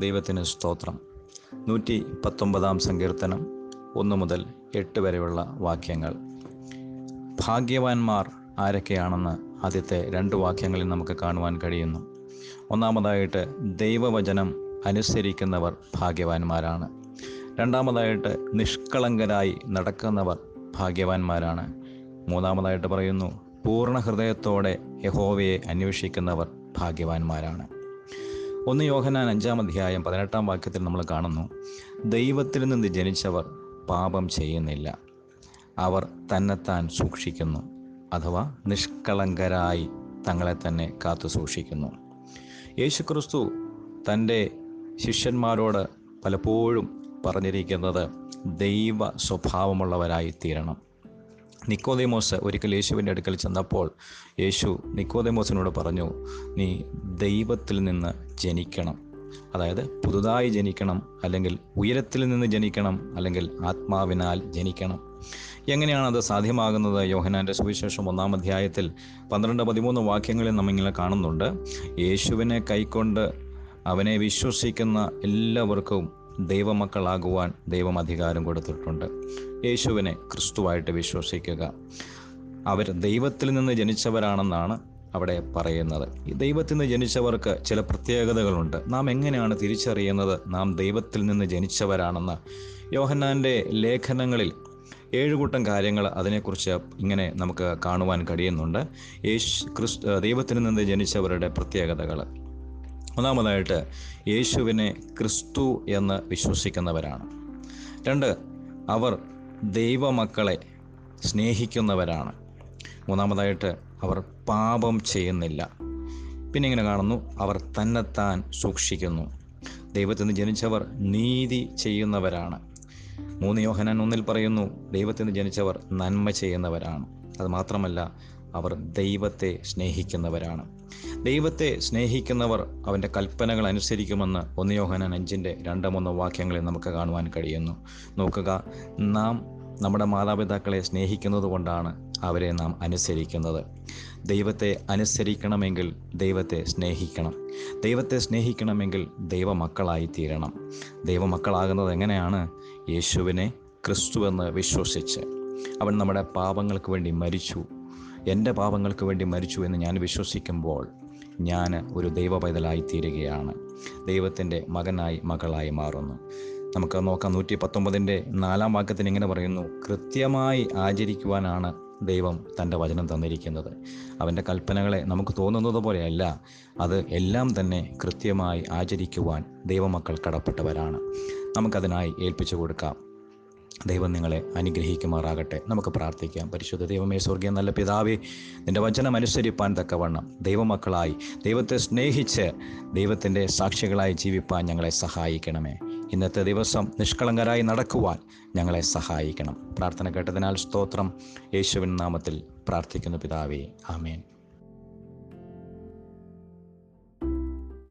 ദൈവത്തിന് സ്തോത്രം. നൂറ്റി പത്തൊമ്പതാം സങ്കീർത്തനം ഒന്ന് മുതൽ എട്ട് വരെയുള്ള വാക്യങ്ങൾ. ഭാഗ്യവാന്മാർ ആരൊക്കെയാണെന്ന് ആദ്യത്തെ രണ്ട് വാക്യങ്ങളിൽ നമുക്ക് കാണുവാൻ കഴിയുന്നു. ഒന്നാമതായിട്ട് ദൈവവചനം അനുസരിക്കുന്നവർ ഭാഗ്യവാന്മാരാണ്. രണ്ടാമതായിട്ട് നിഷ്കളങ്കരായി നടക്കുന്നവർ ഭാഗ്യവാന്മാരാണ്. മൂന്നാമതായിട്ട് പറയുന്നു പൂർണ ഹൃദയത്തോടെ യഹോവയെ അന്വേഷിക്കുന്നവർ ഭാഗ്യവാന്മാരാണ്. ഒന്ന് യോഹനാൻ അഞ്ചാം അധ്യായം പതിനെട്ടാം വാക്യത്തിൽ നമ്മൾ കാണുന്നു. ദൈവത്തിൽ നിന്ന് ജനിച്ചവർ പാപം ചെയ്യുന്നില്ല. അവർ തന്നെത്താൻ സൂക്ഷിക്കുന്നു അഥവാ നിഷ്കളങ്കരായി തങ്ങളെ തന്നെ കാത്തു സൂക്ഷിക്കുന്നു. യേശുക്രിസ്തു തന്റെ ശിഷ്യന്മാരോട് പലപ്പോഴും പറഞ്ഞിരിക്കുന്നത് ദൈവ സ്വഭാവമുള്ളവരായി തീരണം. നിക്കോദേമോസ് ഒരിക്കൽ യേശുവിന്റെ അടുക്കൽ ചെന്നപ്പോൾ യേശു നിക്കോദേമോസിനോട് പറഞ്ഞു നീ ദൈവത്തിൽ നിന്ന് ജനിക്കണം. അതായത് പുതുതായി ജനിക്കണം അല്ലെങ്കിൽ ഉയരത്തിൽ നിന്ന് ജനിക്കണം അല്ലെങ്കിൽ ആത്മാവിനാൽ ജനിക്കണം. എങ്ങനെയാണ് അത് സാധ്യമാകുന്നത്? യോഹനാന്റെ സുവിശേഷം ഒന്നാം അധ്യായത്തിൽ പന്ത്രണ്ട് പതിമൂന്ന് വാക്യങ്ങളിൽ നമ്മിങ്ങനെ കാണുന്നുണ്ട്. യേശുവിനെ കൈക്കൊണ്ട് അവനെ വിശ്വസിക്കുന്ന എല്ലാവർക്കും ദൈവമക്കളാകുവാൻ ദൈവം അധികാരം കൊടുത്തിട്ടുണ്ട്. യേശുവിനെ ക്രിസ്തുവായിട്ട് വിശ്വസിക്കുക. അവർ ദൈവത്തിൽ നിന്ന് ജനിച്ചവരാണെന്നാണ് അവിടെ പറയുന്നത്. ഈ ദൈവത്തിൽ നിന്ന് ജനിച്ചവർക്ക് ചില പ്രത്യേകതകളുണ്ട്. നാം എങ്ങനെയാണ് തിരിച്ചറിയുന്നത്? നാം ദൈവത്തിൽ നിന്ന് ജനിച്ചവരാണെന്ന്. യോഹന്നാന്റെ ലേഖനങ്ങളിൽ ഏഴ് കൂട്ടം കാര്യങ്ങൾ അതിനെക്കുറിച്ച് ഇങ്ങനെ നമുക്ക് കാണുവാൻ കഴിയുന്നുണ്ട്. യേശു ക്രിസ്തു ദൈവത്തിൽ നിന്ന് ജനിച്ചവരുടെ പ്രത്യേകതകൾ. ഒന്നാമതായിട്ട് യേശുവിനെ ക്രിസ്തു എന്ന് വിശ്വസിക്കുന്നവരാണ്. രണ്ട് അവർ ദൈവമക്കളെ സ്നേഹിക്കുന്നവരാണ്. മൂന്നാമതായിട്ട് അവർ പാപം ചെയ്യുന്നില്ല. പിന്നെ ഇങ്ങനെ കാണുന്നു അവർ തന്നെത്താൻ സൂക്ഷിക്കുന്നു. ദൈവത്തിൽ നിന്ന് ജനിച്ചവർ നീതി ചെയ്യുന്നവരാണ്. മൂന്ന് യോഹനാൻ ഒന്നിൽ പറയുന്നു ദൈവത്തിൽ നിന്ന് ജനിച്ചവർ നന്മ ചെയ്യുന്നവരാണ്. അത് മാത്രമല്ല അവർ ദൈവത്തെ സ്നേഹിക്കുന്നവരാണ്. ദൈവത്തെ സ്നേഹിക്കുന്നവർ അവന്റെ കൽപ്പനകൾ അനുസരിക്കുമെന്ന് ഒന്ന് യോഹനാൻ അഞ്ചിന്റെ രണ്ട് മൂന്ന് വാക്യങ്ങളിൽ നമുക്ക് കാണുവാൻ കഴിയുന്നു. നോക്കുക നാം നമ്മുടെ മാതാപിതാക്കളെ സ്നേഹിക്കുന്നത് കൊണ്ടാണ് അവരെ നാം അനുസരിക്കുന്നത്. ദൈവത്തെ അനുസരിക്കണമെങ്കിൽ ദൈവത്തെ സ്നേഹിക്കണം. ദൈവത്തെ സ്നേഹിക്കണമെങ്കിൽ ദൈവമക്കളായി തീരണം ദൈവമക്കളാകുന്നത് എങ്ങനെയാണ്? യേശുവിനെ ക്രിസ്തുവെന്ന് വിശ്വസിച്ച്. അവൻ നമ്മുടെ പാപങ്ങൾക്ക് വേണ്ടി മരിച്ചു. എന്റെ പാപങ്ങൾക്ക് വേണ്ടി മരിച്ചു എന്ന് ഞാൻ വിശ്വസിക്കുമ്പോൾ ഞാൻ ഒരു ദൈവ പൈതലായി തീരുകയാണ്. ദൈവത്തിന്റെ മകനായി മകളായി മാറുന്നു. നമുക്ക് നോക്കാം നൂറ്റി പത്തൊമ്പതിന്റെ നാലാം വാക്യത്തിന് ഇങ്ങനെ പറയുന്നു കൃത്യമായി ആചരിക്കുവാനാണ് ദൈവം തന്റെ വചനം തന്നിരിക്കുന്നത്. അവന്റെ കൽപ്പനകളെ നമുക്ക് തോന്നുന്നത് പോലെയല്ല അത് എല്ലാം തന്നെ കൃത്യമായി ആചരിക്കുവാൻ ദൈവമക്കൾ കടപ്പെട്ടവരാണ്. നമുക്കതിനായി ഏൽപ്പിച്ചു കൊടുക്കാം. ദൈവം നിങ്ങളെ അനുഗ്രഹിക്കുമാറാകട്ടെ. നമുക്ക് പ്രാർത്ഥിക്കാം. പരിശുദ്ധ ദൈവമേ സ്വർഗീയ നല്ല പിതാവേ നിന്റെ വചനം അനുസരിപ്പാൻ തക്കവണ്ണം ദൈവമക്കളായി ദൈവത്തെ സ്നേഹിച്ച് ദൈവത്തിന്റെ സാക്ഷികളായി ജീവിപ്പാൻ ഞങ്ങളെ സഹായിക്കണമേ. ഇന്നത്തെ ദിവസം നിഷ്കളങ്കരായി നടക്കുവാൻ ഞങ്ങളെ സഹായിക്കണം. പ്രാർത്ഥന കേട്ടതിനാൽ സ്തോത്രം. യേശുവിൻ നാമത്തിൽ പ്രാർത്ഥിക്കുന്നു പിതാവേ. ആമേൻ.